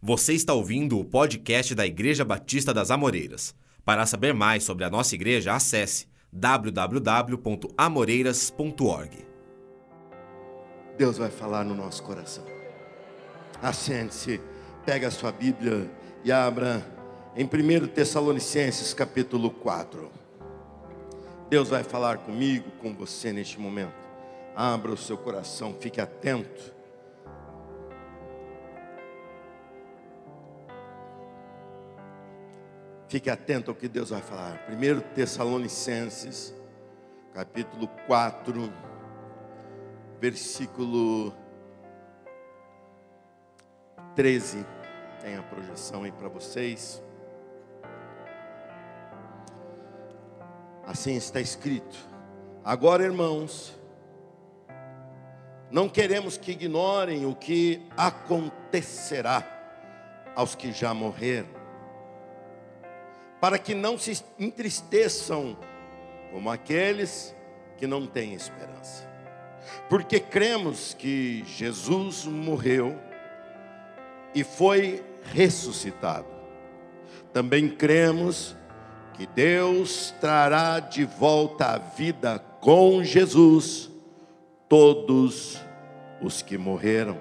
Você está ouvindo o podcast da Igreja Batista das Amoreiras. Para saber mais sobre a nossa igreja, acesse www.amoreiras.org. Deus vai falar no nosso coração. Assente-se, pega a sua Bíblia e abra em 1 Tessalonicenses capítulo 4. Deus vai falar comigo, com você neste momento. Abra o seu coração, fique atento. Fique atento ao que Deus vai falar. 1 Tessalonicenses, capítulo 4, versículo 13. Tem a projeção aí para vocês. Assim está escrito. Agora, irmãos, não queremos que ignorem o que acontecerá aos que já morreram para que não se entristeçam como aqueles que não têm esperança. Porque cremos que Jesus morreu e foi ressuscitado. Também cremos que Deus trará de volta à vida com Jesus todos os que morreram.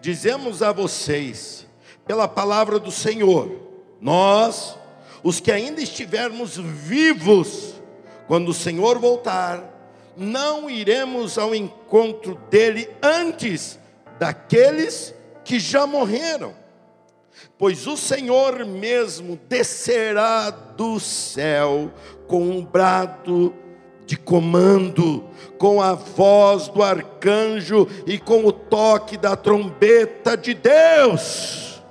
Dizemos a vocês, pela palavra do Senhor, nós os que ainda estivermos vivos, quando o Senhor voltar, não iremos ao encontro dele antes daqueles que já morreram. Pois o Senhor mesmo descerá do céu com um brado de comando, com a voz do arcanjo e com o toque da trombeta de Deus.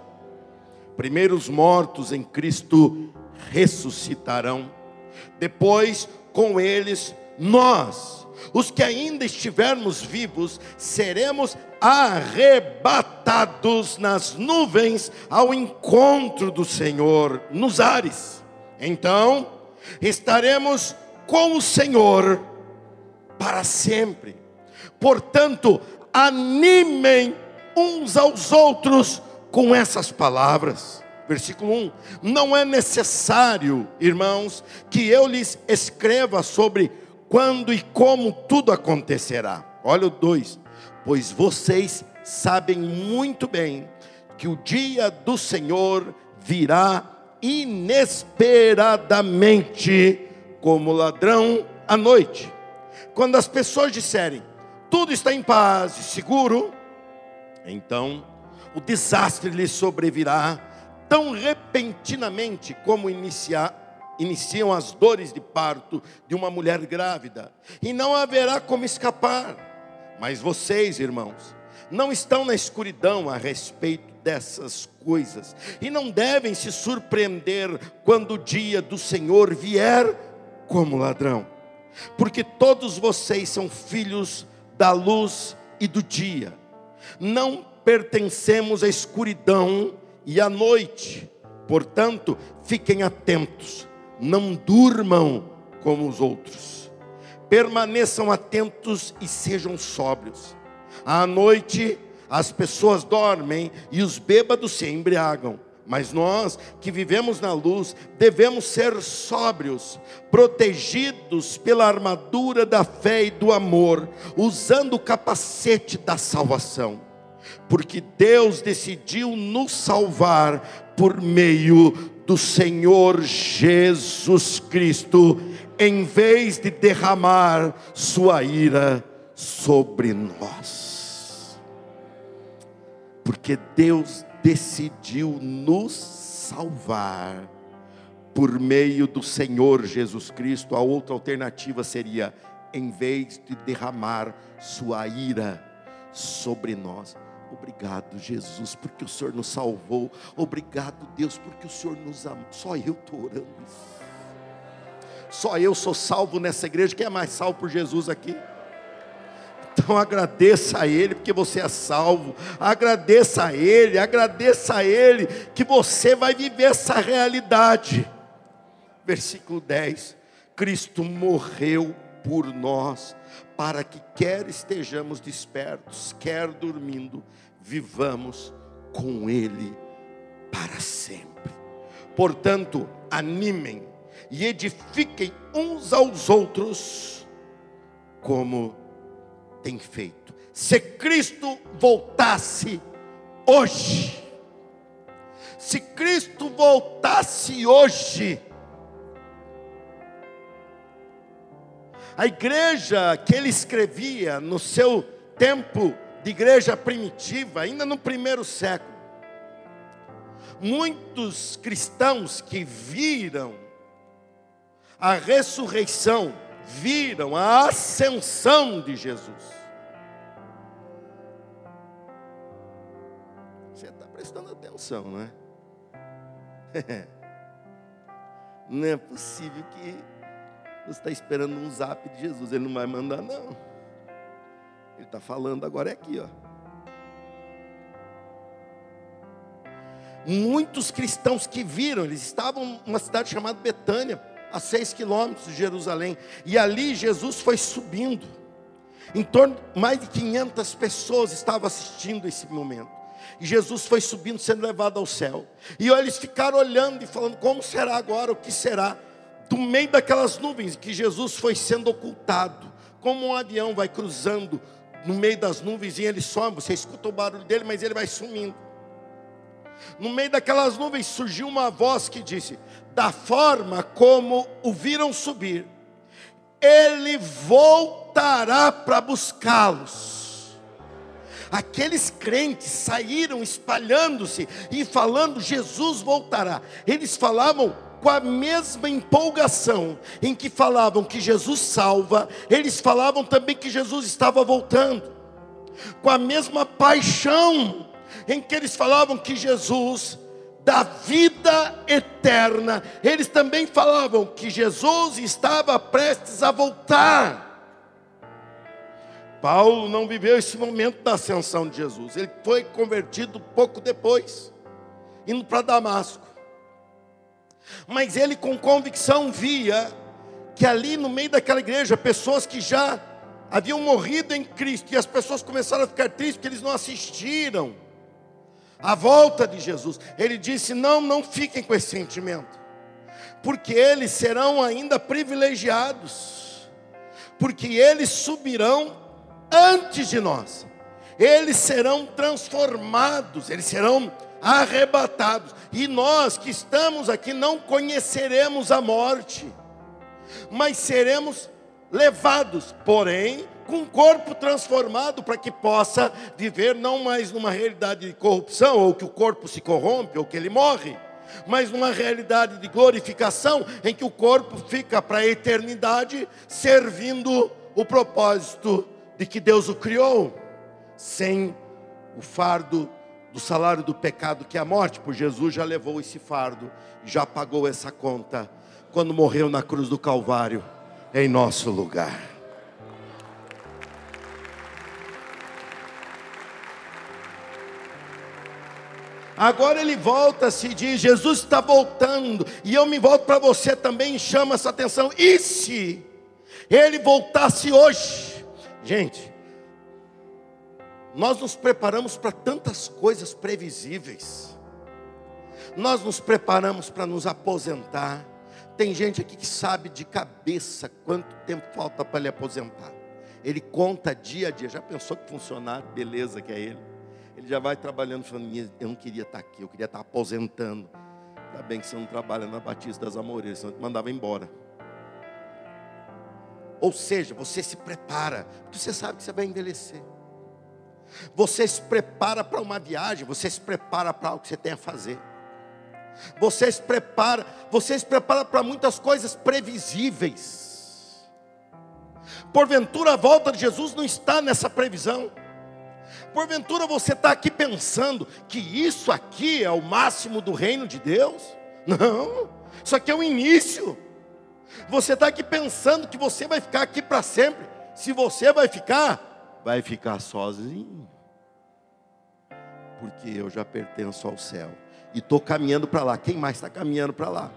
Primeiros mortos em Cristo ressuscitarão. Depois, com eles, nós, os que ainda estivermos vivos, seremos arrebatados nas nuvens ao encontro do Senhor nos ares. Então, estaremos com o Senhor para sempre. Portanto, animem uns aos outros com essas palavras versículo 1: Não é necessário, irmãos, que eu lhes escreva sobre quando e como tudo acontecerá. Olha o 2: Pois vocês sabem muito bem que o dia do Senhor virá inesperadamente, como ladrão à noite. Quando as pessoas disserem, tudo está em paz e seguro, então o desastre lhes sobrevirá tão repentinamente como iniciar, iniciam as dores de parto de uma mulher grávida, e não haverá como escapar. Mas vocês, irmãos, não estão na escuridão a respeito dessas coisas, e não devem se surpreender quando o dia do Senhor vier como ladrão, porque todos vocês são filhos da luz e do dia, não pertencemos à escuridão e à noite. Portanto, fiquem atentos, não durmam como os outros. Permaneçam atentos e sejam sóbrios. À noite, as pessoas dormem e os bêbados se embriagam. Mas nós que vivemos na luz devemos ser sóbrios, protegidos pela armadura da fé e do amor, usando o capacete da salvação porque Deus decidiu nos salvar por meio do Senhor Jesus Cristo, em vez de derramar sua ira sobre nós. Porque Deus decidiu nos salvar por meio do Senhor Jesus Cristo. A outra alternativa seria em vez de derramar sua ira sobre nós. Obrigado, Jesus, porque o Senhor nos salvou. Obrigado, Deus, porque o Senhor nos amou. Só eu estou orando. Só eu sou salvo nessa igreja. Quem é mais salvo por Jesus aqui? Então agradeça a Ele, porque você é salvo. Agradeça a Ele, agradeça a Ele, que você vai viver essa realidade. Versículo 10: Cristo morreu por nós, para que quer estejamos despertos, quer dormindo, vivamos com Ele para sempre. Portanto, animem e edifiquem uns aos outros, como tem feito. Se Cristo voltasse hoje, se Cristo voltasse hoje, a igreja que ele escrevia no seu tempo de igreja primitiva, ainda no primeiro século, muitos cristãos que viram a ressurreição, viram a ascensão de Jesus. Você está prestando atenção, não é? Não é possível que você está esperando um zap de Jesus, ele não vai mandar, não. Ele está falando agora é aqui, ó. Muitos cristãos que viram, eles estavam numa cidade chamada Betânia, a seis quilômetros de Jerusalém, e ali Jesus foi subindo. Em torno mais de 500 pessoas estavam assistindo esse momento. E Jesus foi subindo, sendo levado ao céu. E eles ficaram olhando e falando: como será agora? O que será? Do meio daquelas nuvens que Jesus foi sendo ocultado, como um avião vai cruzando no meio das nuvens e ele some. Você escuta o barulho dele, mas ele vai sumindo. No meio daquelas nuvens surgiu uma voz que disse: Da forma como o viram subir, ele voltará para buscá-los Aqueles crentes saíram espalhando-se e falando: Jesus voltará. Eles falavam com a mesma empolgação em que falavam que Jesus salva, eles falavam também que Jesus estava voltando. Com a mesma paixão em que eles falavam que Jesus da vida eterna, eles também falavam que Jesus estava prestes a voltar. Paulo não viveu esse momento da ascensão de Jesus. Ele foi convertido pouco depois, indo para Damasco. Mas ele com convicção via que ali no meio daquela igreja, pessoas que já haviam morrido em Cristo, e as pessoas começaram a ficar tristes porque eles não assistiram à volta de Jesus. Ele disse: Não, não fiquem com esse sentimento, porque eles serão ainda privilegiados, porque eles subirão antes de nós. Eles serão transformados, eles serão arrebatados. E nós que estamos aqui não conheceremos a morte, mas seremos levados, porém, com o corpo transformado para que possa viver não mais numa realidade de corrupção, ou que o corpo se corrompe, ou que ele morre, mas numa realidade de glorificação, em que o corpo fica para a eternidade servindo o propósito de que Deus o criou, sem o fardo do salário do pecado que é a morte, por Jesus já levou esse fardo, já pagou essa conta quando morreu na cruz do Calvário em nosso lugar. Agora ele volta-se diz: Jesus está voltando, e eu me volto para você também e chama essa atenção. E se ele voltasse hoje? Gente, nós nos preparamos para tantas coisas previsíveis. Nós nos preparamos para nos aposentar. Tem gente aqui que sabe de cabeça quanto tempo falta para ele aposentar. Ele conta dia a dia. Já pensou que funcionário, beleza que é ele? Ele já vai trabalhando, falando: Eu não queria estar aqui, eu queria estar aposentando. Ainda bem que você não trabalha na Batista das Amoreiras, senão te mandava embora. Ou seja, você se prepara, porque você sabe que você vai envelhecer. Você se prepara para uma viagem, você se prepara para algo que você tem a fazer. Você se prepara, você se prepara para muitas coisas previsíveis. Porventura a volta de Jesus não está nessa previsão. Porventura você está aqui pensando que isso aqui é o máximo do reino de Deus? Não, isso aqui é o início. Você está aqui pensando que você vai ficar aqui para sempre. Se você vai ficar, vai ficar sozinho. Porque eu já pertenço ao céu. E estou caminhando para lá. Quem mais está caminhando para lá?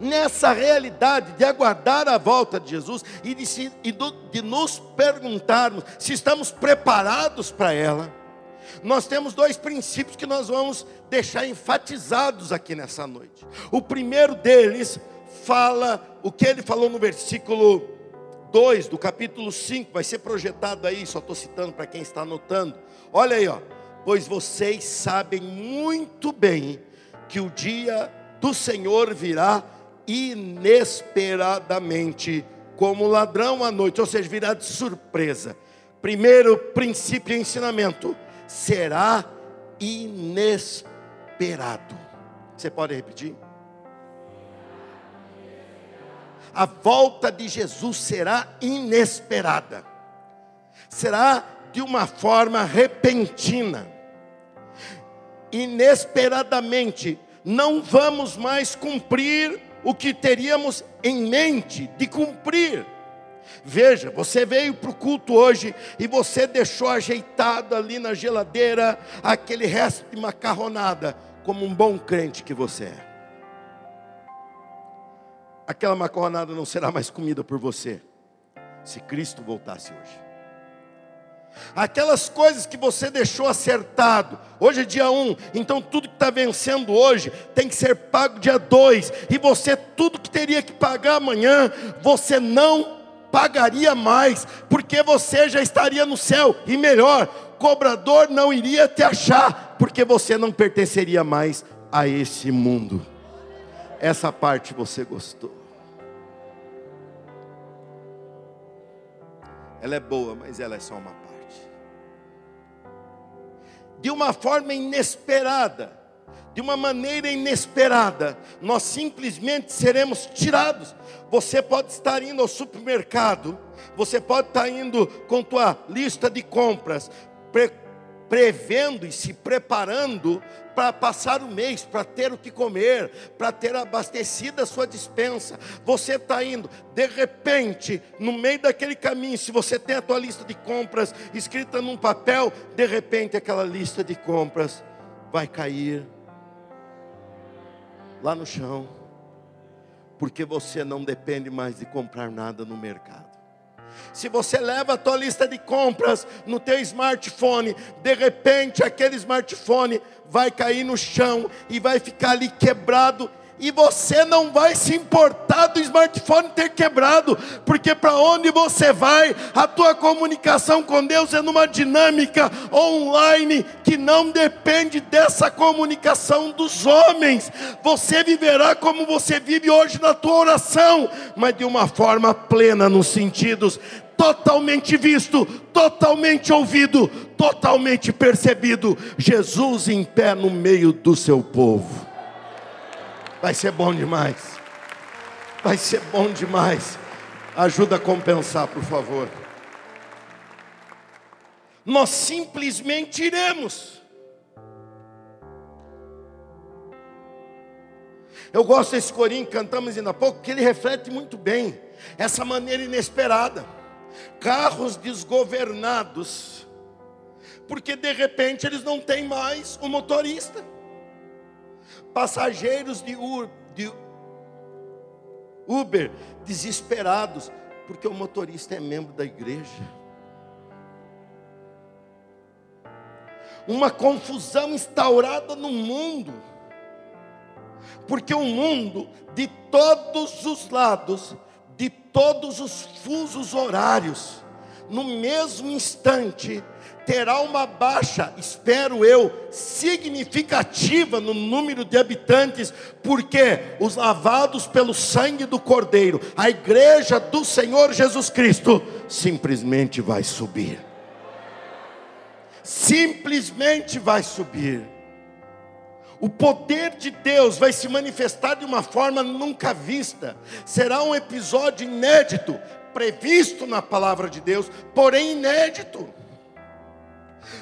Nessa realidade de aguardar a volta de Jesus e de, se, e do, de nos perguntarmos se estamos preparados para ela, nós temos dois princípios que nós vamos deixar enfatizados aqui nessa noite. O primeiro deles fala o que ele falou no versículo 2 do capítulo 5, vai ser projetado aí, só estou citando para quem está anotando. Olha aí, ó. Pois vocês sabem muito bem que o dia do Senhor virá inesperadamente, como ladrão à noite, ou seja, virá de surpresa. Primeiro princípio e ensinamento: será inesperado. Você pode repetir? A volta de Jesus será inesperada, será de uma forma repentina, inesperadamente, não vamos mais cumprir o que teríamos em mente de cumprir. Veja, você veio para o culto hoje e você deixou ajeitado ali na geladeira aquele resto de macarronada, como um bom crente que você é. Aquela macarronada não será mais comida por você, se Cristo voltasse hoje. Aquelas coisas que você deixou acertado, hoje é dia 1, um, então tudo que está vencendo hoje tem que ser pago dia 2, e você, tudo que teria que pagar amanhã, você não pagaria mais, porque você já estaria no céu, e melhor, cobrador não iria te achar, porque você não pertenceria mais a esse mundo. Essa parte você gostou. Ela é boa, mas ela é só uma parte. De uma forma inesperada, de uma maneira inesperada, nós simplesmente seremos tirados. Você pode estar indo ao supermercado, você pode estar indo com tua lista de compras, pre prevendo e se preparando para passar o mês, para ter o que comer, para ter abastecida a sua dispensa. Você está indo, de repente, no meio daquele caminho, se você tem a tua lista de compras escrita num papel, de repente aquela lista de compras vai cair lá no chão, porque você não depende mais de comprar nada no mercado. Se você leva a tua lista de compras no teu smartphone, de repente aquele smartphone vai cair no chão e vai ficar ali quebrado e você não vai se importar do smartphone ter quebrado, porque para onde você vai, a tua comunicação com Deus é numa dinâmica online que não depende dessa comunicação dos homens. Você viverá como você vive hoje na tua oração, mas de uma forma plena nos sentidos totalmente visto, totalmente ouvido, totalmente percebido. Jesus em pé no meio do seu povo. Vai ser bom demais. Vai ser bom demais. Ajuda a compensar, por favor. Nós simplesmente iremos. Eu gosto desse corinho que cantamos ainda há pouco, porque ele reflete muito bem essa maneira inesperada. Carros desgovernados, porque de repente eles não têm mais o motorista passageiros de Uber desesperados, porque o motorista é membro da igreja. Uma confusão instaurada no mundo, porque o mundo, de todos os lados, de todos os fusos horários, no mesmo instante, terá uma baixa, espero eu, significativa no número de habitantes, porque os lavados pelo sangue do Cordeiro, a igreja do Senhor Jesus Cristo, simplesmente vai subir. Simplesmente vai subir. O poder de Deus vai se manifestar de uma forma nunca vista. Será um episódio inédito, previsto na palavra de Deus, porém inédito.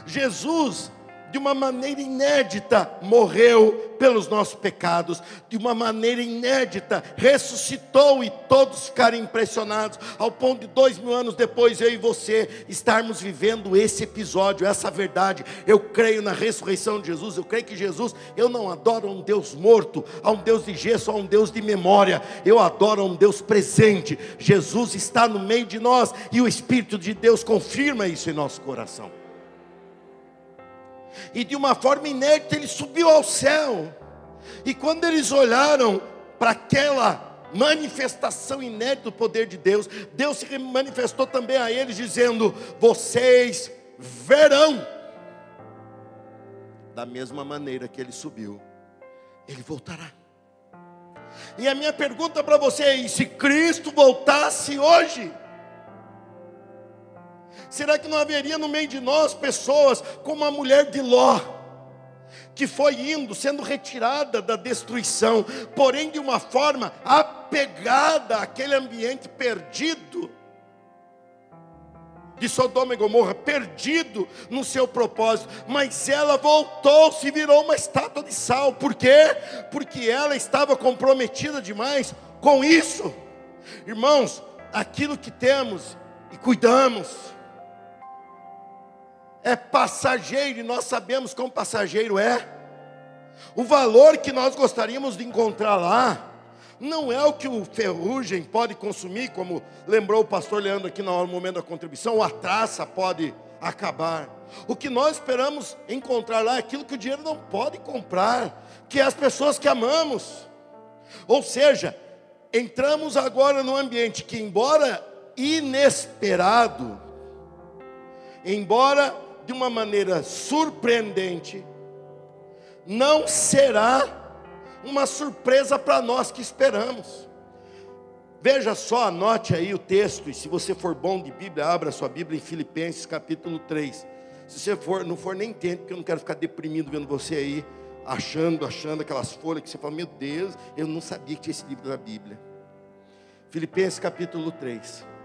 Jesus, de uma maneira inédita, morreu pelos nossos pecados, de uma maneira inédita, ressuscitou e todos ficaram impressionados, ao ponto de dois mil anos depois, eu e você estarmos vivendo esse episódio, essa verdade. Eu creio na ressurreição de Jesus, eu creio que Jesus, eu não adoro um Deus morto, a um Deus de gesso, a um Deus de memória, eu adoro um Deus presente. Jesus está no meio de nós e o Espírito de Deus confirma isso em nosso coração. E de uma forma inerte ele subiu ao céu. E quando eles olharam para aquela manifestação inédita do poder de Deus, Deus se manifestou também a eles, dizendo: Vocês verão. Da mesma maneira que ele subiu, ele voltará. E a minha pergunta para você é: se Cristo voltasse hoje, será que não haveria no meio de nós pessoas como a mulher de Ló? que foi indo, sendo retirada da destruição, porém de uma forma apegada àquele ambiente perdido de Sodoma e Gomorra, perdido no seu propósito, mas ela voltou, se virou uma estátua de sal, por quê? Porque ela estava comprometida demais com isso, irmãos, aquilo que temos e cuidamos, é passageiro, e nós sabemos como passageiro é. O valor que nós gostaríamos de encontrar lá, não é o que o ferrugem pode consumir, como lembrou o pastor Leandro aqui no momento da contribuição, ou a traça pode acabar. O que nós esperamos encontrar lá é aquilo que o dinheiro não pode comprar, que é as pessoas que amamos. Ou seja, entramos agora num ambiente que, embora inesperado, embora de uma maneira surpreendente, não será uma surpresa para nós que esperamos. Veja só, anote aí o texto, e se você for bom de Bíblia, abra sua Bíblia em Filipenses capítulo 3. Se você for, não for, nem tente, porque eu não quero ficar deprimido vendo você aí, achando, achando aquelas folhas que você fala, meu Deus, eu não sabia que tinha esse livro da Bíblia. Filipenses capítulo 3.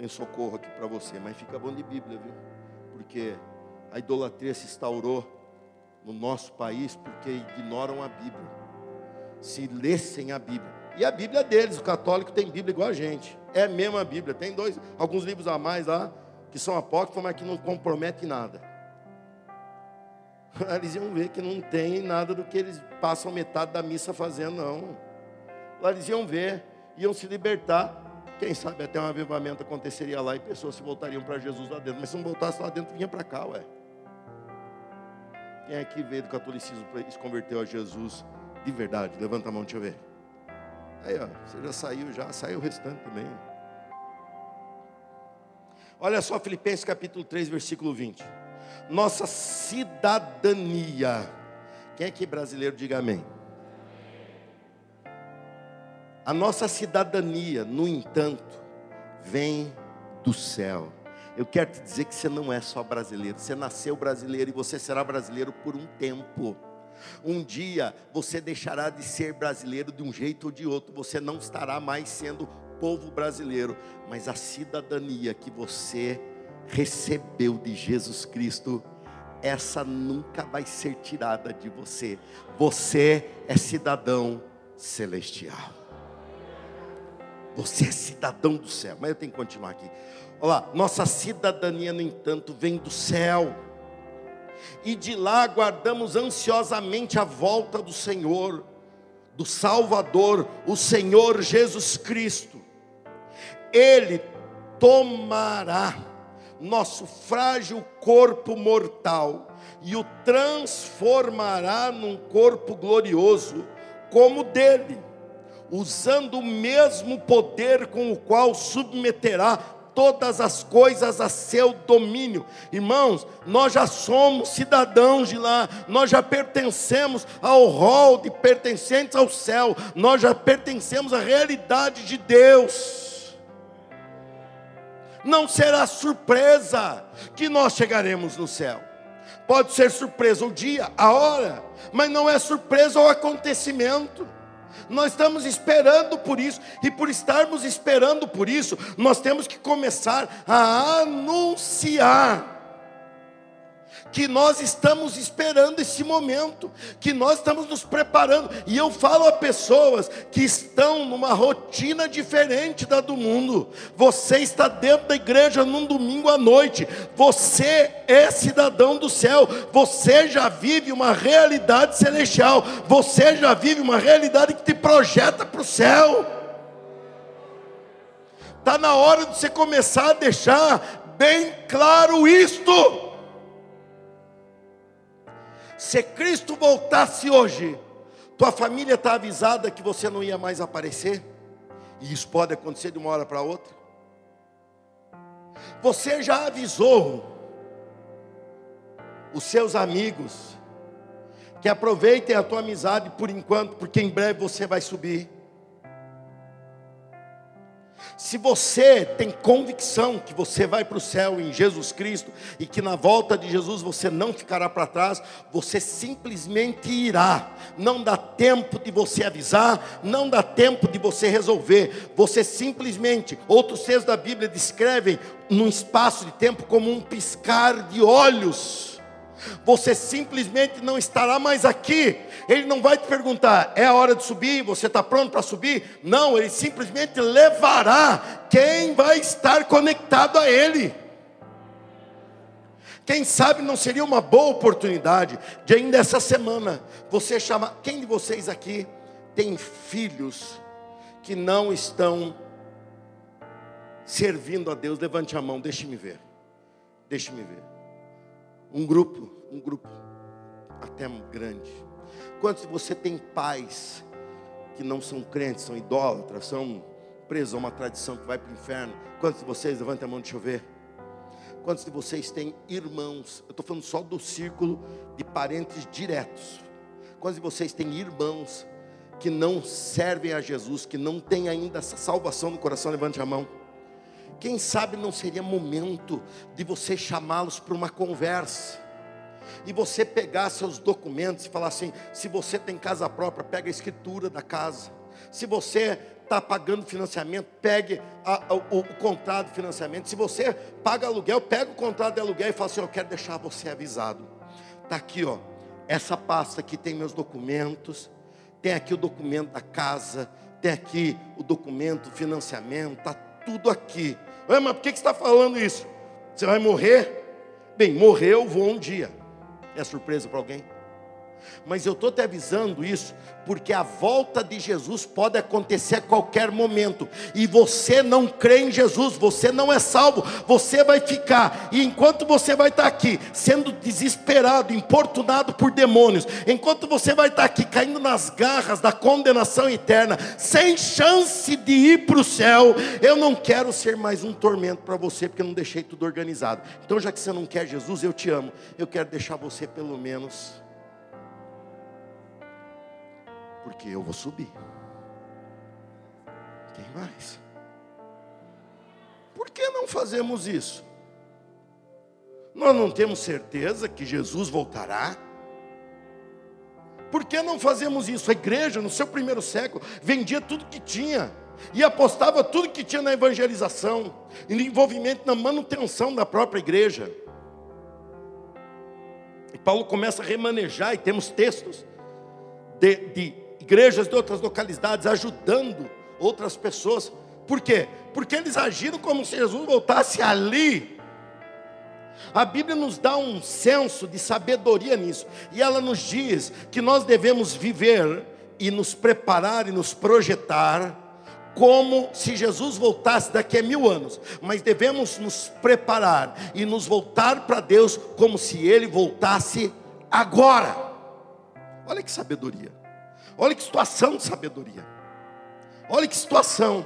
Tem socorro aqui para você, mas fica bom de Bíblia, viu? Porque a idolatria se instaurou no nosso país porque ignoram a Bíblia. Se lessem a Bíblia. E a Bíblia deles, o católico tem Bíblia igual a gente. É a mesma Bíblia. Tem dois, alguns livros a mais lá que são apócrifos, mas que não comprometem nada. Eles iam ver que não tem nada do que eles passam metade da missa fazendo, não. Lá eles iam ver, iam se libertar. Quem sabe até um avivamento aconteceria lá e pessoas se voltariam para Jesus lá dentro. Mas se não voltasse lá dentro, vinha para cá, ué. Quem aqui veio do catolicismo se converteu a Jesus de verdade? Levanta a mão, deixa eu ver. Aí, ó, você já saiu, já saiu o restante também. Olha só, Filipenses capítulo 3, versículo 20. Nossa cidadania. Quem é que brasileiro diga amém? A nossa cidadania, no entanto, vem do céu. Eu quero te dizer que você não é só brasileiro, você nasceu brasileiro e você será brasileiro por um tempo. Um dia você deixará de ser brasileiro de um jeito ou de outro, você não estará mais sendo povo brasileiro, mas a cidadania que você recebeu de Jesus Cristo, essa nunca vai ser tirada de você. Você é cidadão celestial. Você é cidadão do céu. Mas eu tenho que continuar aqui. Olha lá, nossa cidadania, no entanto, vem do céu. E de lá aguardamos ansiosamente a volta do Senhor, do Salvador, o Senhor Jesus Cristo. Ele tomará nosso frágil corpo mortal e o transformará num corpo glorioso, como dele usando o mesmo poder com o qual submeterá todas as coisas a seu domínio. Irmãos, nós já somos cidadãos de lá, nós já pertencemos ao rol de pertencentes ao céu, nós já pertencemos à realidade de Deus. Não será surpresa que nós chegaremos no céu. Pode ser surpresa o dia, a hora, mas não é surpresa o acontecimento. Nós estamos esperando por isso, e por estarmos esperando por isso, nós temos que começar a anunciar que nós estamos esperando esse momento, que nós estamos nos preparando. E eu falo a pessoas que estão numa rotina diferente da do mundo. Você está dentro da igreja num domingo à noite. Você é cidadão do céu. Você já vive uma realidade celestial. Você já vive uma realidade que te projeta para o céu. Está na hora de você começar a deixar bem claro isto. Se Cristo voltasse hoje, tua família está avisada que você não ia mais aparecer? E isso pode acontecer de uma hora para outra. Você já avisou os seus amigos que aproveitem a tua amizade por enquanto, porque em breve você vai subir. Se você tem convicção que você vai para o céu em Jesus Cristo e que na volta de Jesus você não ficará para trás, você simplesmente irá. Não dá tempo de você avisar, não dá tempo de você resolver. Você simplesmente, outros textos da Bíblia descrevem num espaço de tempo como um piscar de olhos você simplesmente não estará mais aqui. Ele não vai te perguntar, é a hora de subir, você está pronto para subir? Não, ele simplesmente levará quem vai estar conectado a Ele. Quem sabe não seria uma boa oportunidade de ainda essa semana você chamar. Quem de vocês aqui tem filhos que não estão servindo a Deus? Levante a mão, deixe-me ver. Deixe-me ver. Um grupo, um grupo até grande. Quantos de você tem pais que não são crentes, são idólatras, são presos a uma tradição que vai para o inferno? Quantos de vocês, levantem a mão, deixa eu ver. Quantos de vocês têm irmãos? Eu estou falando só do círculo de parentes diretos. Quantos de vocês têm irmãos que não servem a Jesus, que não têm ainda essa salvação no coração? Levante a mão. Quem sabe não seria momento de você chamá-los para uma conversa. E você pegar seus documentos e falar assim: se você tem casa própria, pega a escritura da casa. Se você está pagando financiamento, pegue a, a, o, o, contrato de financiamento. Se você paga aluguel, pega o contrato de aluguel e fala assim: Eu quero deixar você avisado. Está aqui, ó. Essa pasta aqui tem meus documentos. Tem aqui o documento da casa. Tem aqui o documento, financiamento. Está tudo aqui. Ah, mas por que você está falando isso? Você vai morrer? Bem, morrer eu vou um dia. É surpresa para alguém? Mas eu estou te avisando isso, porque a volta de Jesus pode acontecer a qualquer momento, e você não crê em Jesus, você não é salvo, você vai ficar, e enquanto você vai estar aqui, sendo desesperado, importunado por demônios, enquanto você vai estar aqui caindo nas garras da condenação eterna, sem chance de ir para o céu, eu não quero ser mais um tormento para você, porque eu não deixei tudo organizado. Então, já que você não quer Jesus, eu te amo, eu quero deixar você pelo menos porque eu vou subir. Quem mais? Por que não fazemos isso? Nós não temos certeza que Jesus voltará? Por que não fazemos isso? A igreja, no seu primeiro século, vendia tudo que tinha e apostava tudo que tinha na evangelização e no envolvimento na manutenção da própria igreja. E Paulo começa a remanejar, e temos textos de, de igrejas de outras localidades ajudando outras pessoas. Por quê? Porque eles agiram como se Jesus voltasse ali. A Bíblia nos dá um senso de sabedoria nisso, e ela nos diz que nós devemos viver e nos preparar e nos projetar como se Jesus voltasse daqui a mil anos, mas devemos nos preparar e nos voltar para Deus como se Ele voltasse agora. Olha que sabedoria. Olha que situação de sabedoria. Olha que situação.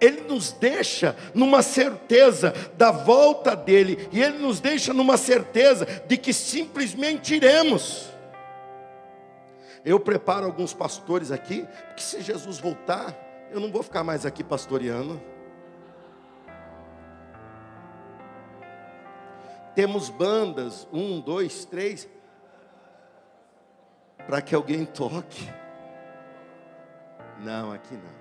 Ele nos deixa numa certeza da volta dele, e ele nos deixa numa certeza de que simplesmente iremos. Eu preparo alguns pastores aqui, porque se Jesus voltar, eu não vou ficar mais aqui pastoreando. Temos bandas, um, dois, três, para que alguém toque. Não, aqui não.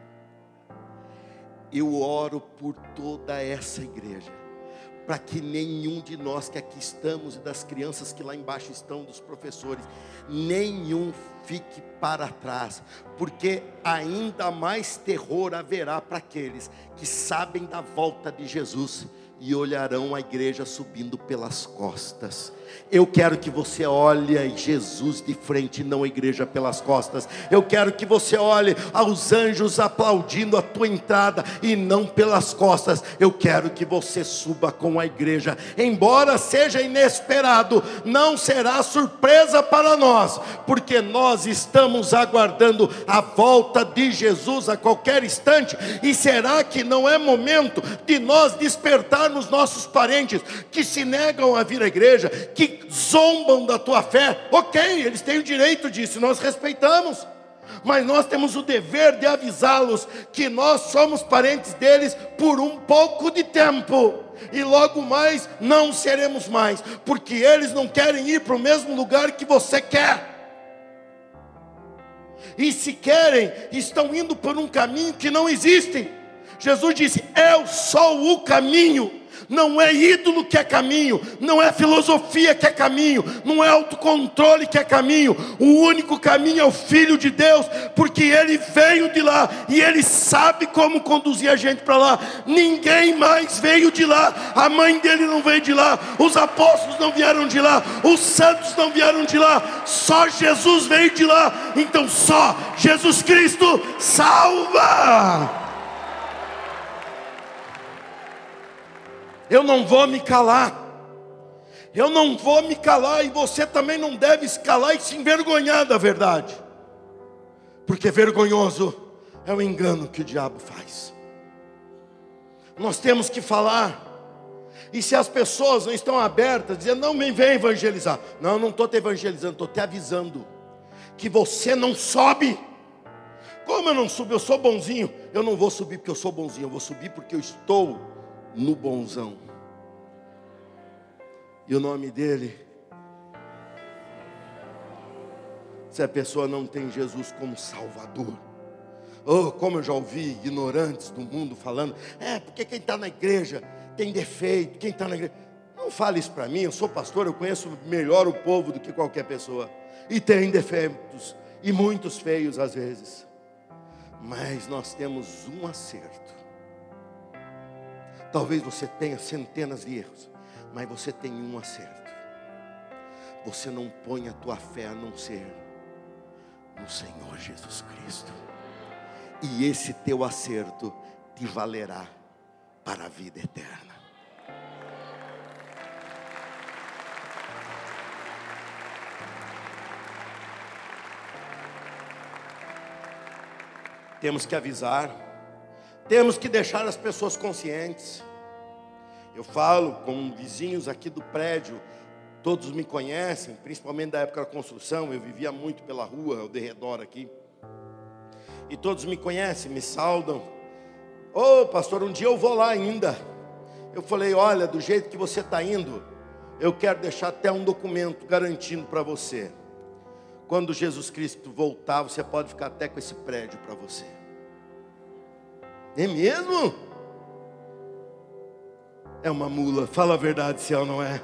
Eu oro por toda essa igreja, para que nenhum de nós que aqui estamos e das crianças que lá embaixo estão, dos professores, nenhum fique para trás, porque ainda mais terror haverá para aqueles que sabem da volta de Jesus e olharão a igreja subindo pelas costas. Eu quero que você olhe Jesus de frente, não a igreja pelas costas. Eu quero que você olhe aos anjos aplaudindo a tua entrada e não pelas costas. Eu quero que você suba com a igreja, embora seja inesperado, não será surpresa para nós, porque nós estamos aguardando a volta de Jesus a qualquer instante. E será que não é momento de nós despertarmos nossos parentes que se negam a vir à igreja, que zombam da tua fé, ok, eles têm o direito disso, nós respeitamos, mas nós temos o dever de avisá-los que nós somos parentes deles por um pouco de tempo. E logo mais não seremos mais, porque eles não querem ir para o mesmo lugar que você quer. E se querem, estão indo por um caminho que não existe. Jesus disse: Eu sou o caminho, não é ídolo que é caminho, não é filosofia que é caminho, não é autocontrole que é caminho. O único caminho é o Filho de Deus, porque ele veio de lá e ele sabe como conduzir a gente para lá. Ninguém mais veio de lá, a mãe dele não veio de lá, os apóstolos não vieram de lá, os santos não vieram de lá, só Jesus veio de lá. Então só Jesus Cristo salva. Eu não vou me calar. Eu não vou me calar e você também não deve se calar e se envergonhar da verdade. Porque vergonhoso é o engano que o diabo faz. Nós temos que falar. E se as pessoas não estão abertas, dizendo, não me vem evangelizar. Não, não estou te evangelizando, estou te avisando. Que você não sobe. Como eu não subo? Eu sou bonzinho. Eu não vou subir porque eu sou bonzinho. Eu vou subir porque eu estou no bonzão. E o nome dele, se a pessoa não tem Jesus como Salvador, oh, como eu já ouvi ignorantes do mundo falando, é porque quem está na igreja tem defeito, quem está na igreja. Não fale isso para mim, eu sou pastor, eu conheço melhor o povo do que qualquer pessoa, e tem defeitos, e muitos feios às vezes, mas nós temos um acerto Talvez você tenha centenas de erros, mas você tem um acerto. Você não põe a tua fé a não ser no Senhor Jesus Cristo. E esse teu acerto te valerá para a vida eterna. Temos que avisar temos que deixar as pessoas conscientes. Eu falo com vizinhos aqui do prédio, todos me conhecem, principalmente da época da construção, eu vivia muito pela rua, ao derredor aqui. E todos me conhecem, me saudam. Ô oh, pastor, um dia eu vou lá ainda. Eu falei: olha, do jeito que você está indo, eu quero deixar até um documento garantindo para você. Quando Jesus Cristo voltar, você pode ficar até com esse prédio para você. É mesmo? É uma mula, fala a verdade se ela não é.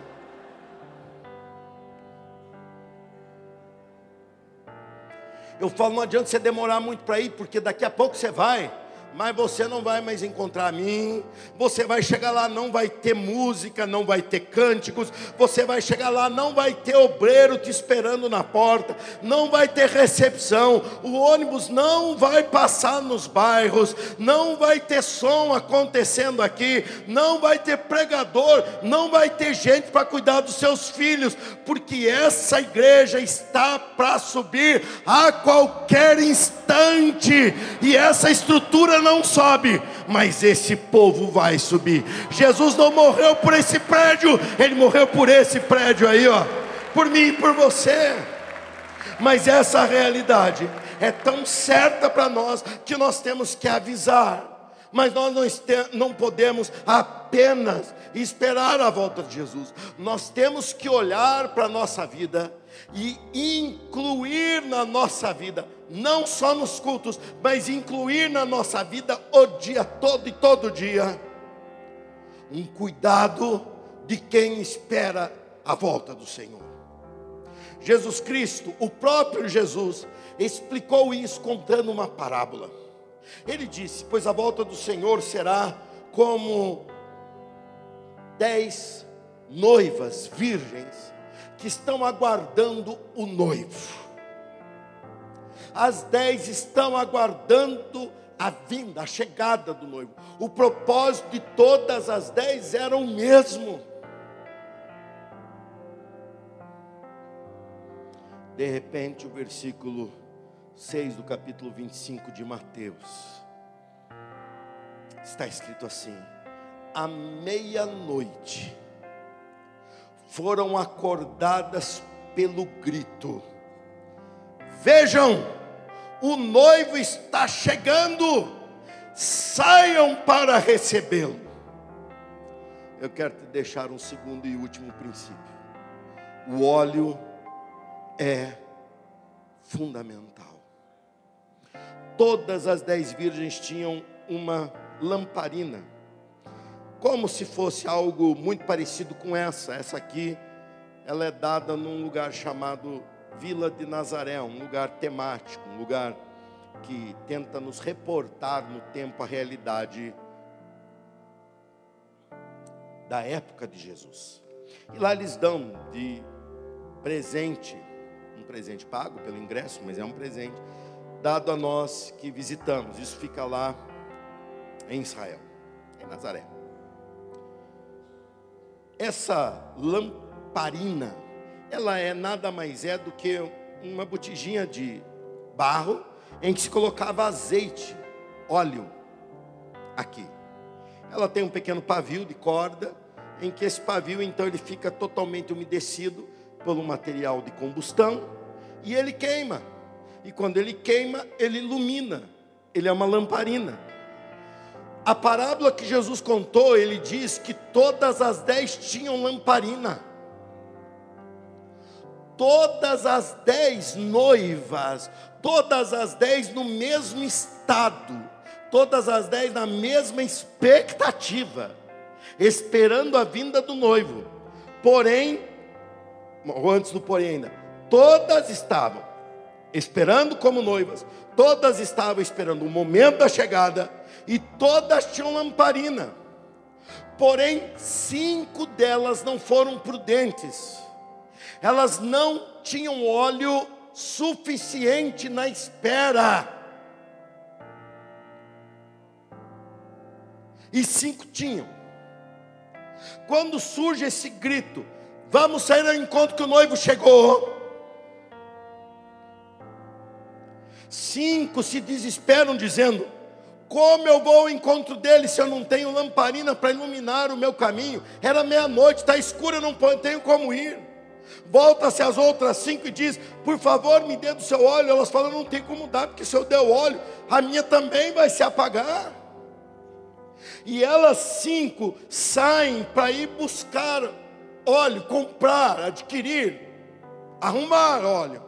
Eu falo, não adianta você demorar muito para ir, porque daqui a pouco você vai mas você não vai mais encontrar a mim. Você vai chegar lá, não vai ter música, não vai ter cânticos. Você vai chegar lá, não vai ter obreiro te esperando na porta, não vai ter recepção. O ônibus não vai passar nos bairros, não vai ter som acontecendo aqui, não vai ter pregador, não vai ter gente para cuidar dos seus filhos, porque essa igreja está para subir a qualquer instante, e essa estrutura não sobe, mas esse povo vai subir. Jesus não morreu por esse prédio, ele morreu por esse prédio aí, ó, por mim e por você. Mas essa realidade é tão certa para nós que nós temos que avisar. Mas nós não, podemos apenas esperar a volta de Jesus. Nós temos que olhar para a nossa vida e incluir na nossa vida, não só nos cultos, mas incluir na nossa vida o dia todo e todo dia, um cuidado de quem espera a volta do Senhor. Jesus Cristo, o próprio Jesus, explicou isso contando uma parábola. Ele disse: Pois a volta do Senhor será como dez noivas virgens que estão aguardando o noivo. As dez estão aguardando a vinda, a chegada do noivo. O propósito de todas as dez era o mesmo. De repente, o versículo 6 do capítulo 25 de Mateus está escrito assim: à meia-noite foram acordadas pelo grito: Vejam, o noivo está chegando, saiam para recebê-lo. Eu quero te deixar um segundo e último princípio. O óleo é fundamental. Todas as dez virgens tinham uma lamparina, como se fosse algo muito parecido com essa. Essa aqui, ela é dada num lugar chamado Vila de Nazaré, um lugar temático, um lugar que tenta nos reportar no tempo a realidade da época de Jesus. E lá eles dão de presente, um presente pago pelo ingresso, mas é um presente dado a nós que visitamos. Isso fica lá em Israel, em Nazaré. Essa lamparina, ela é nada mais é do que uma botijinha de barro em que se colocava azeite, óleo aqui. Ela tem um pequeno pavio de corda em que esse pavio então ele fica totalmente umedecido pelo material de combustão e ele queima. E quando ele queima, ele ilumina. Ele é uma lamparina. A parábola que Jesus contou, ele diz que todas as dez tinham lamparina. Todas as dez noivas, todas as dez no mesmo estado, todas as dez na mesma expectativa, esperando a vinda do noivo. Porém, ou antes do porém ainda, todas estavam esperando como noivas, todas estavam esperando o momento da chegada e todas tinham lamparina. Porém, cinco delas não foram prudentes. Elas não tinham óleo suficiente na espera. E cinco tinham. Quando surge esse grito, vamos sair ao encontro que o noivo chegou. Cinco se desesperam, dizendo: como eu vou ao encontro dele se eu não tenho lamparina para iluminar o meu caminho? Era meia-noite, está escuro, eu não tenho como ir. Volta-se as outras cinco e diz: Por favor, me dê do seu óleo. Elas falam: Não tem como dar, porque se eu der o óleo, a minha também vai se apagar. E elas cinco saem para ir buscar óleo, comprar, adquirir, arrumar óleo.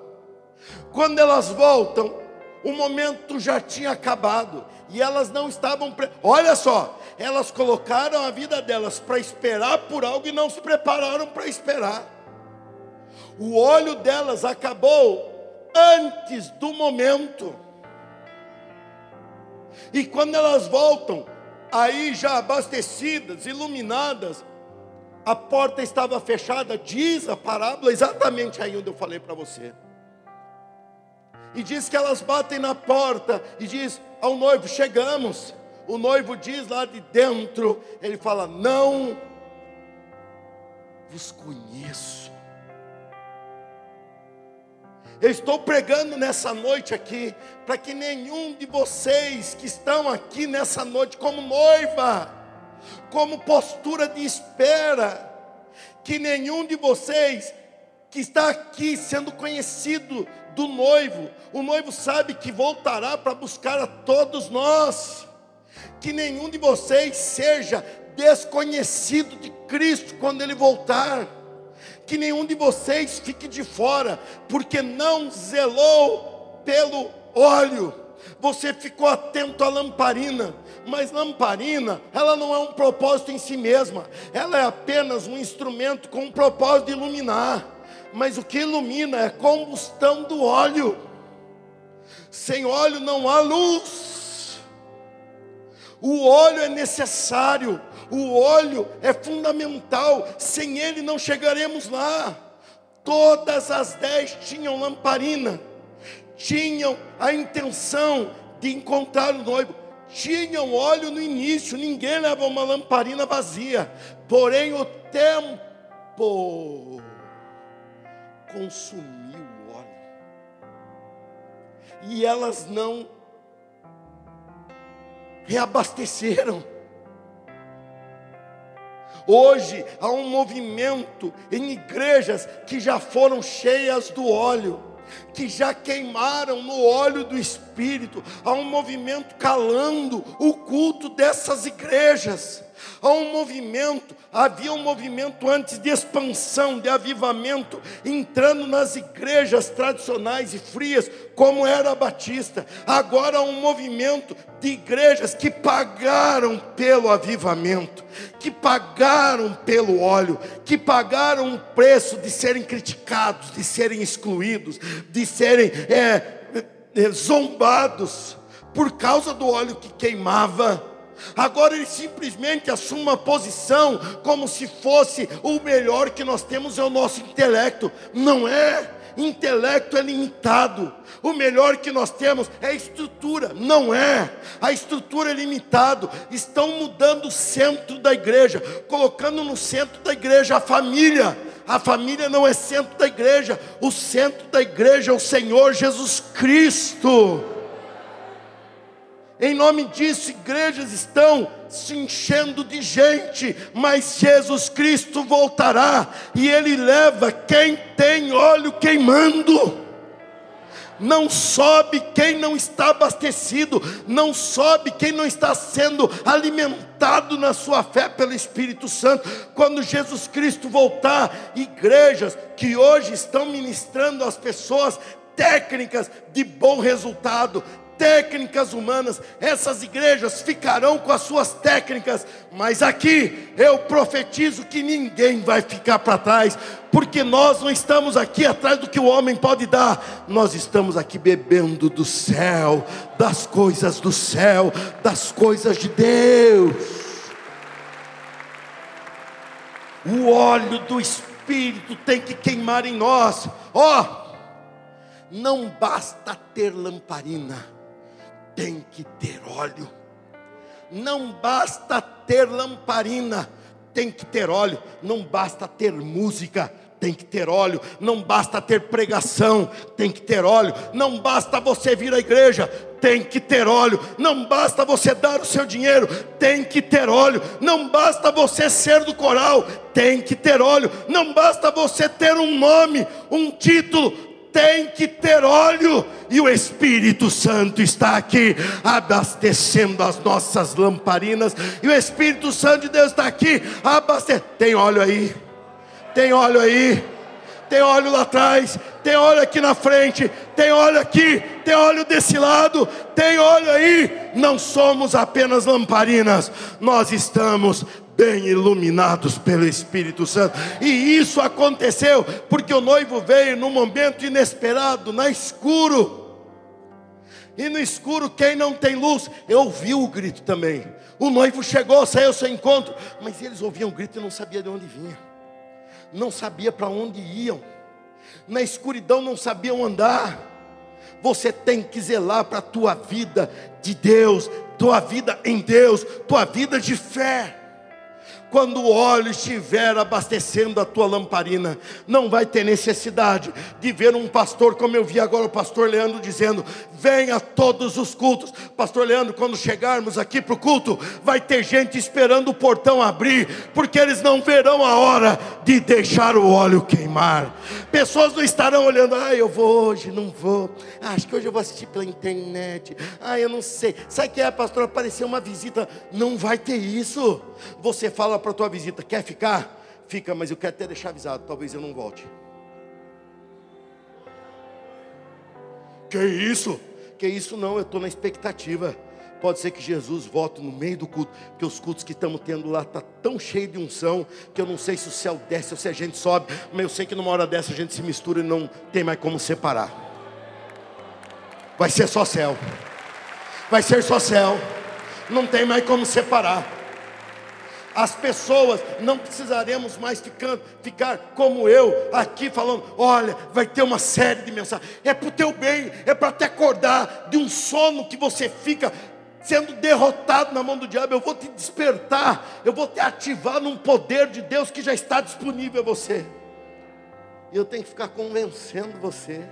Quando elas voltam, o momento já tinha acabado e elas não estavam. Pre... Olha só, elas colocaram a vida delas para esperar por algo e não se prepararam para esperar. O olho delas acabou antes do momento. E quando elas voltam, aí já abastecidas, iluminadas, a porta estava fechada, diz a parábola exatamente aí onde eu falei para você e diz que elas batem na porta e diz ao noivo: chegamos. O noivo diz lá de dentro, ele fala: Não vos conheço. Eu estou pregando nessa noite aqui, para que nenhum de vocês que estão aqui nessa noite, como noiva, como postura de espera, que nenhum de vocês que está aqui sendo conhecido do noivo. O noivo sabe que voltará para buscar a todos nós. Que nenhum de vocês seja desconhecido de Cristo quando ele voltar. Que nenhum de vocês fique de fora, porque não zelou pelo óleo. Você ficou atento à lamparina, mas lamparina, ela não é um propósito em si mesma, ela é apenas um instrumento com o propósito de iluminar mas o que ilumina é a combustão do óleo. Sem óleo não há luz. O óleo é necessário, O óleo é fundamental, sem ele não chegaremos lá. Todas as dez tinham lamparina, tinham a intenção de encontrar o noivo, tinham óleo no início, ninguém leva uma lamparina vazia, porém o tempo consumiu o óleo, e elas não reabasteceram. Hoje há um movimento em igrejas que já foram cheias do óleo, que já queimaram no óleo do Espírito. Há um movimento calando o culto dessas igrejas. Há um movimento, havia um movimento antes de expansão, de avivamento, entrando nas igrejas tradicionais e frias, como era a Batista. Agora há um movimento de igrejas que pagaram pelo avivamento, que pagaram pelo óleo, que pagaram o preço de serem criticados, de serem excluídos, de serem é, é, zombados por causa do óleo que queimava Agora ele simplesmente assume uma posição como se fosse o melhor que nós temos é o nosso intelecto. Não é. Intelecto é limitado. O melhor que nós temos é estrutura. Não é. A estrutura é limitado. Estão mudando o centro da igreja, colocando no centro da igreja a família. A família não é centro da igreja. O centro da igreja é o Senhor Jesus Cristo. Em nome disso, igrejas estão se enchendo de gente, mas Jesus Cristo voltará e Ele leva quem tem óleo queimando. Não sobe quem não está abastecido, não sobe quem não está sendo alimentado na sua fé pelo Espírito Santo. Quando Jesus Cristo voltar, igrejas que hoje estão ministrando às pessoas técnicas de bom resultado, técnicas humanas, essas igrejas ficarão com as suas técnicas, mas aqui eu profetizo que ninguém vai ficar para trás, porque nós não estamos aqui atrás do que o homem pode dar, nós estamos aqui bebendo do céu, das coisas do céu, das coisas de Deus. O óleo do Espírito tem que queimar em nós, ó. Oh, não basta ter lamparina tem que ter óleo. Não basta ter lamparina, tem que ter óleo. Não basta ter música, tem que ter óleo. Não basta ter pregação, tem que ter óleo. Não basta você vir à igreja, tem que ter óleo. Não basta você dar o seu dinheiro, tem que ter óleo. Não basta você ser do coral, tem que ter óleo. Não basta você ter um nome, um título, tem que ter óleo, e o Espírito Santo está aqui abastecendo as nossas lamparinas, e o Espírito Santo de Deus está aqui abastecendo. Tem óleo aí, tem óleo aí, tem óleo lá atrás, tem óleo aqui na frente, tem óleo aqui, tem óleo desse lado, tem óleo aí. Não somos apenas lamparinas, nós estamos bem iluminados pelo Espírito Santo. E isso aconteceu porque o noivo veio num momento inesperado, na escuro. E no escuro, quem não tem luz, eu ouvi o grito também. O noivo chegou, saiu ao seu encontro, mas eles ouviam o grito e não sabia de onde vinha. Não sabia para onde iam. Na escuridão não sabiam andar. Você tem que zelar para a tua vida de Deus, tua vida em Deus, tua vida de fé. Quando o óleo estiver abastecendo a tua lamparina, não vai ter necessidade de ver um pastor, como eu vi agora o pastor Leandro dizendo: venha todos os cultos. Pastor Leandro, quando chegarmos aqui para o culto, vai ter gente esperando o portão abrir, porque eles não verão a hora de deixar o óleo queimar. Pessoas não estarão olhando, ah, eu vou hoje, não vou. Ah, acho que hoje eu vou assistir pela internet. Ah, eu não sei. Sabe o que é, pastor? Apareceu uma visita. Não vai ter isso. Você fala para a tua visita, quer ficar? Fica, mas eu quero até deixar avisado, talvez eu não volte. Que isso? Que isso não, eu estou na expectativa. Pode ser que Jesus volte no meio do culto, porque os cultos que estamos tendo lá tá tão cheio de unção que eu não sei se o céu desce ou se a gente sobe, mas eu sei que numa hora dessa a gente se mistura e não tem mais como separar. Vai ser só céu. Vai ser só céu. Não tem mais como separar. As pessoas não precisaremos mais ficando, ficar como eu aqui falando: olha, vai ter uma série de mensagens. É para o teu bem, é para te acordar de um sono que você fica sendo derrotado na mão do diabo. Eu vou te despertar, eu vou te ativar num poder de Deus que já está disponível a você. E eu tenho que ficar convencendo você.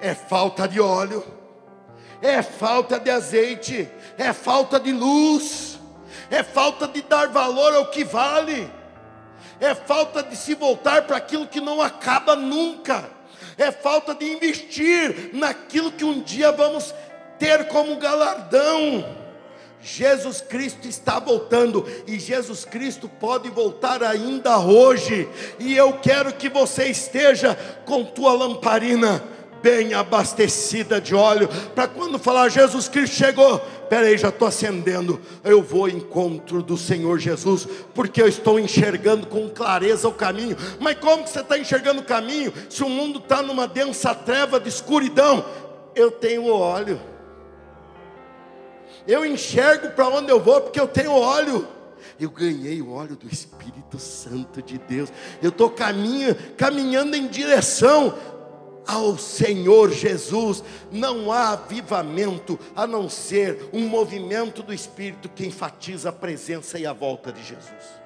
É falta de óleo, é falta de azeite, é falta de luz é falta de dar valor ao que vale, é falta de se voltar para aquilo que não acaba nunca, é falta de investir naquilo que um dia vamos ter como galardão. Jesus Cristo está voltando e Jesus Cristo pode voltar ainda hoje, e eu quero que você esteja com tua lamparina bem abastecida de óleo, para quando falar Jesus Cristo chegou, peraí, já estou acendendo, eu vou ao encontro do Senhor Jesus, porque eu estou enxergando com clareza o caminho, mas como que você está enxergando o caminho, se o mundo está numa densa treva de escuridão, eu tenho óleo, eu enxergo para onde eu vou, porque eu tenho óleo, eu ganhei o óleo do Espírito Santo de Deus. Eu estou caminhando em direção ao Senhor Jesus. Não há avivamento a não ser um movimento do Espírito que enfatiza a presença e a volta de Jesus.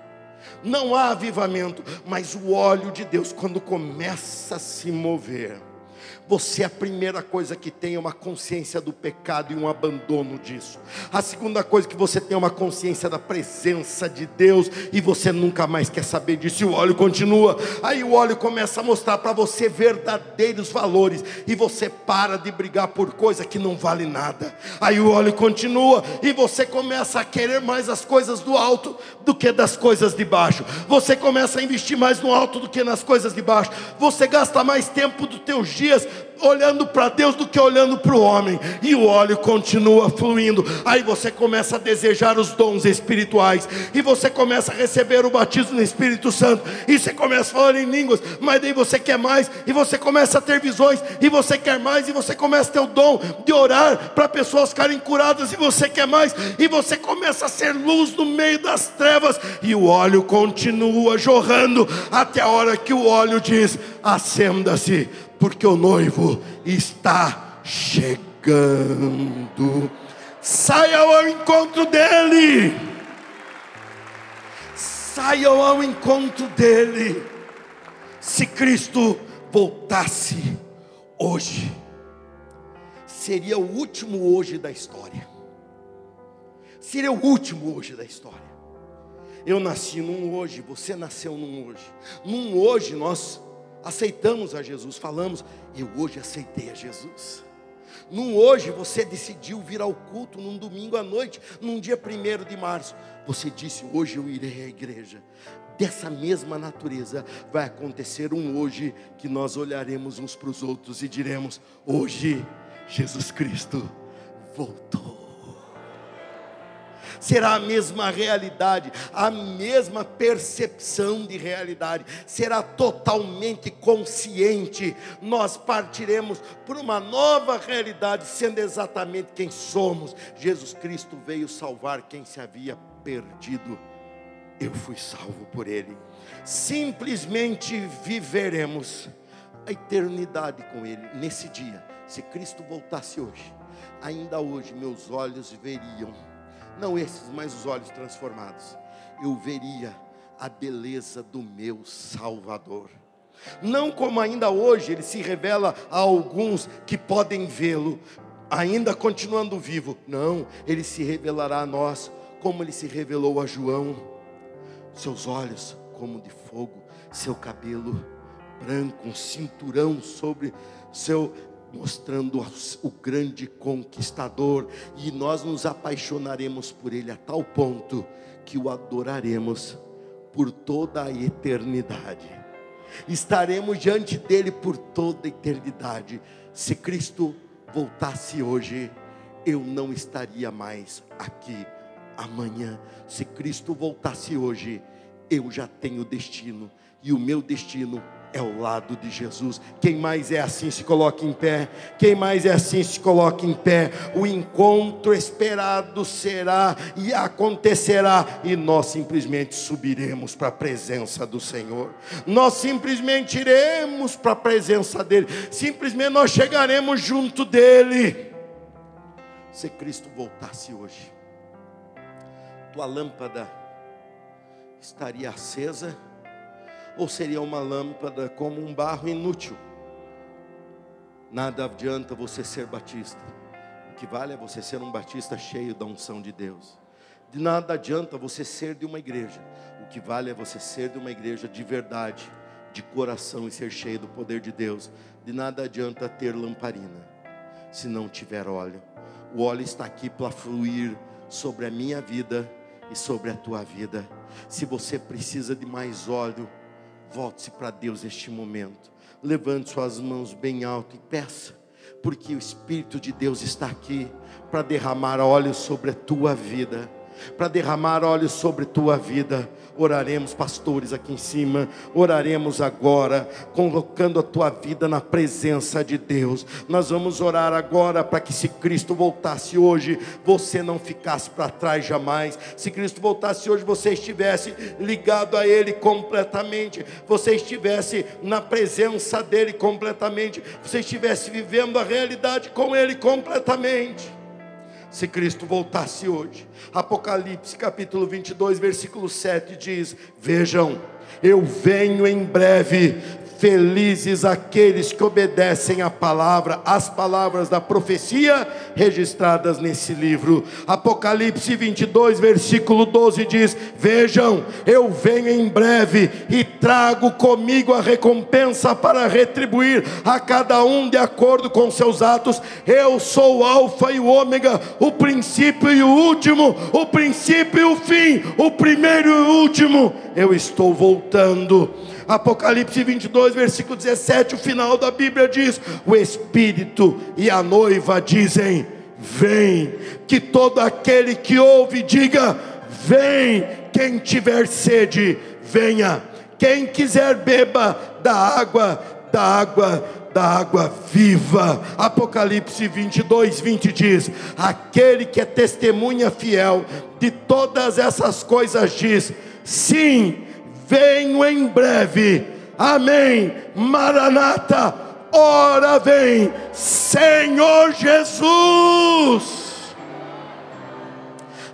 Não há avivamento, mas o óleo de Deus, quando começa a se mover, você é a primeira coisa que tem é uma consciência do pecado e um abandono disso. A segunda coisa que você tem é uma consciência da presença de Deus e você nunca mais quer saber disso. E o óleo continua. Aí o óleo começa a mostrar para você verdadeiros valores e você para de brigar por coisa que não vale nada. Aí o óleo continua e você começa a querer mais as coisas do alto do que das coisas de baixo. Você começa a investir mais no alto do que nas coisas de baixo. Você gasta mais tempo dos teus dias olhando para Deus do que olhando para o homem, e o óleo continua fluindo. Aí você começa a desejar os dons espirituais, e você começa a receber o batismo no Espírito Santo, e você começa a falar em línguas, mas daí você quer mais, e você começa a ter visões, e você quer mais, e você começa a ter o dom de orar para pessoas ficarem curadas, e você quer mais, e você começa a ser luz no meio das trevas, e o óleo continua jorrando até a hora que o óleo diz: acenda-se porque o noivo está chegando. Saiam ao encontro dele. Saiam ao encontro dele. Se Cristo voltasse hoje, seria o último hoje da história. Seria o último hoje da história. Eu nasci num hoje, você nasceu num hoje. Num hoje nós aceitamos a Jesus, falamos, eu hoje aceitei a Jesus. Num hoje você decidiu vir ao culto num domingo à noite, num dia 1 de março. Você disse, hoje eu irei à igreja. Dessa mesma natureza vai acontecer um hoje que nós olharemos uns para os outros e diremos: hoje Jesus Cristo voltou será a mesma realidade, a mesma percepção de realidade, será totalmente consciente. Nós partiremos por uma nova realidade, sendo exatamente quem somos. Jesus Cristo veio salvar quem se havia perdido. Eu fui salvo por Ele. Simplesmente viveremos a eternidade com Ele nesse dia. Se Cristo voltasse hoje, ainda hoje meus olhos veriam não esses, mas os olhos transformados, eu veria a beleza do meu Salvador. Não como ainda hoje ele se revela a alguns que podem vê-lo, ainda continuando vivo. Não, ele se revelará a nós como ele se revelou a João. Seus olhos como de fogo, seu cabelo branco, um cinturão sobre seu mostrando o grande conquistador, e nós nos apaixonaremos por ele a tal ponto que o adoraremos por toda a eternidade. Estaremos diante dele por toda a eternidade. Se Cristo voltasse hoje, eu não estaria mais aqui amanhã. Se Cristo voltasse hoje, eu já tenho destino e o meu destino é o lado de Jesus. Quem mais é assim se coloque em pé. Quem mais é assim se coloque em pé. O encontro esperado será e acontecerá e nós simplesmente subiremos para a presença do Senhor. Nós simplesmente iremos para a presença dele. Simplesmente nós chegaremos junto dele. Se Cristo voltasse hoje, tua lâmpada estaria acesa ou seria uma lâmpada como um barro inútil? Nada adianta você ser batista. O que vale é você ser um batista cheio da unção de Deus. De nada adianta você ser de uma igreja. O que vale é você ser de uma igreja de verdade, de coração e ser cheio do poder de Deus. De nada adianta ter lamparina se não tiver óleo. O óleo está aqui para fluir sobre a minha vida e sobre a tua vida. Se você precisa de mais óleo, Volte-se para Deus neste momento. Levante suas mãos bem alto e peça, porque o Espírito de Deus está aqui para derramar óleo sobre a tua vida para derramar óleo sobre tua vida. Oraremos, pastores, aqui em cima. Oraremos agora, colocando a tua vida na presença de Deus. Nós vamos orar agora para que, se Cristo voltasse hoje, você não ficasse para trás jamais. Se Cristo voltasse hoje, você estivesse ligado a Ele completamente. Você estivesse na presença dEle completamente. Você estivesse vivendo a realidade com Ele completamente se Cristo voltasse hoje. Apocalipse capítulo 22, versículo 7 diz: Vejam, eu venho em breve, Felizes aqueles que obedecem a palavra, as palavras da profecia registradas nesse livro. Apocalipse 22, versículo 12 diz: Vejam, eu venho em breve e trago comigo a recompensa para retribuir a cada um de acordo com seus atos. Eu sou o Alfa e o Ômega, o princípio e o último, o princípio e o fim, o primeiro e o último. Eu estou voltando. Apocalipse 22, versículo 17, o final da Bíblia diz: O Espírito e a noiva dizem: Vem, que todo aquele que ouve diga: Vem, quem tiver sede, venha, quem quiser beba da água, da água da água viva. Apocalipse 22, 20 diz: Aquele que é testemunha fiel de todas essas coisas diz: Sim, venho em breve. Amém. Maranata, ora vem, Senhor Jesus.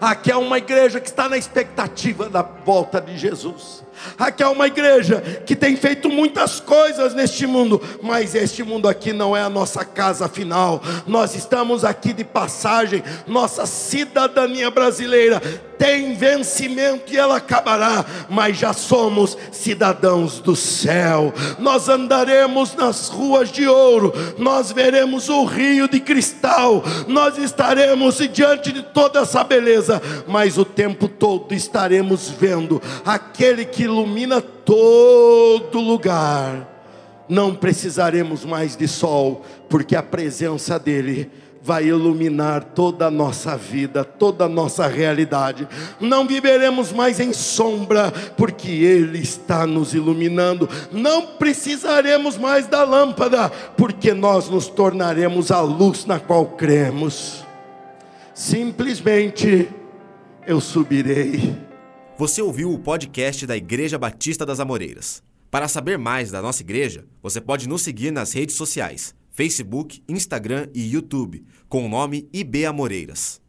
Aqui é uma igreja que está na expectativa da volta de Jesus. Aqui é uma igreja que tem feito muitas coisas neste mundo, mas este mundo aqui não é a nossa casa final. Nós estamos aqui de passagem. Nossa cidadania brasileira tem vencimento e ela acabará, mas já somos cidadãos do céu. Nós andaremos nas ruas de ouro, nós veremos o rio de cristal, nós estaremos diante de toda essa beleza, mas o tempo todo estaremos vendo aquele que ilumina todo lugar. Não precisaremos mais de sol, porque a presença dele vai iluminar toda a nossa vida, toda a nossa realidade. Não viveremos mais em sombra, porque Ele está nos iluminando. Não precisaremos mais da lâmpada, porque nós nos tornaremos a luz na qual cremos. Simplesmente eu subirei. Você ouviu o podcast da Igreja Batista das Amoreiras. Para saber mais da nossa igreja, você pode nos seguir nas redes sociais Facebook, Instagram e YouTube, com o nome IB Amoreiras.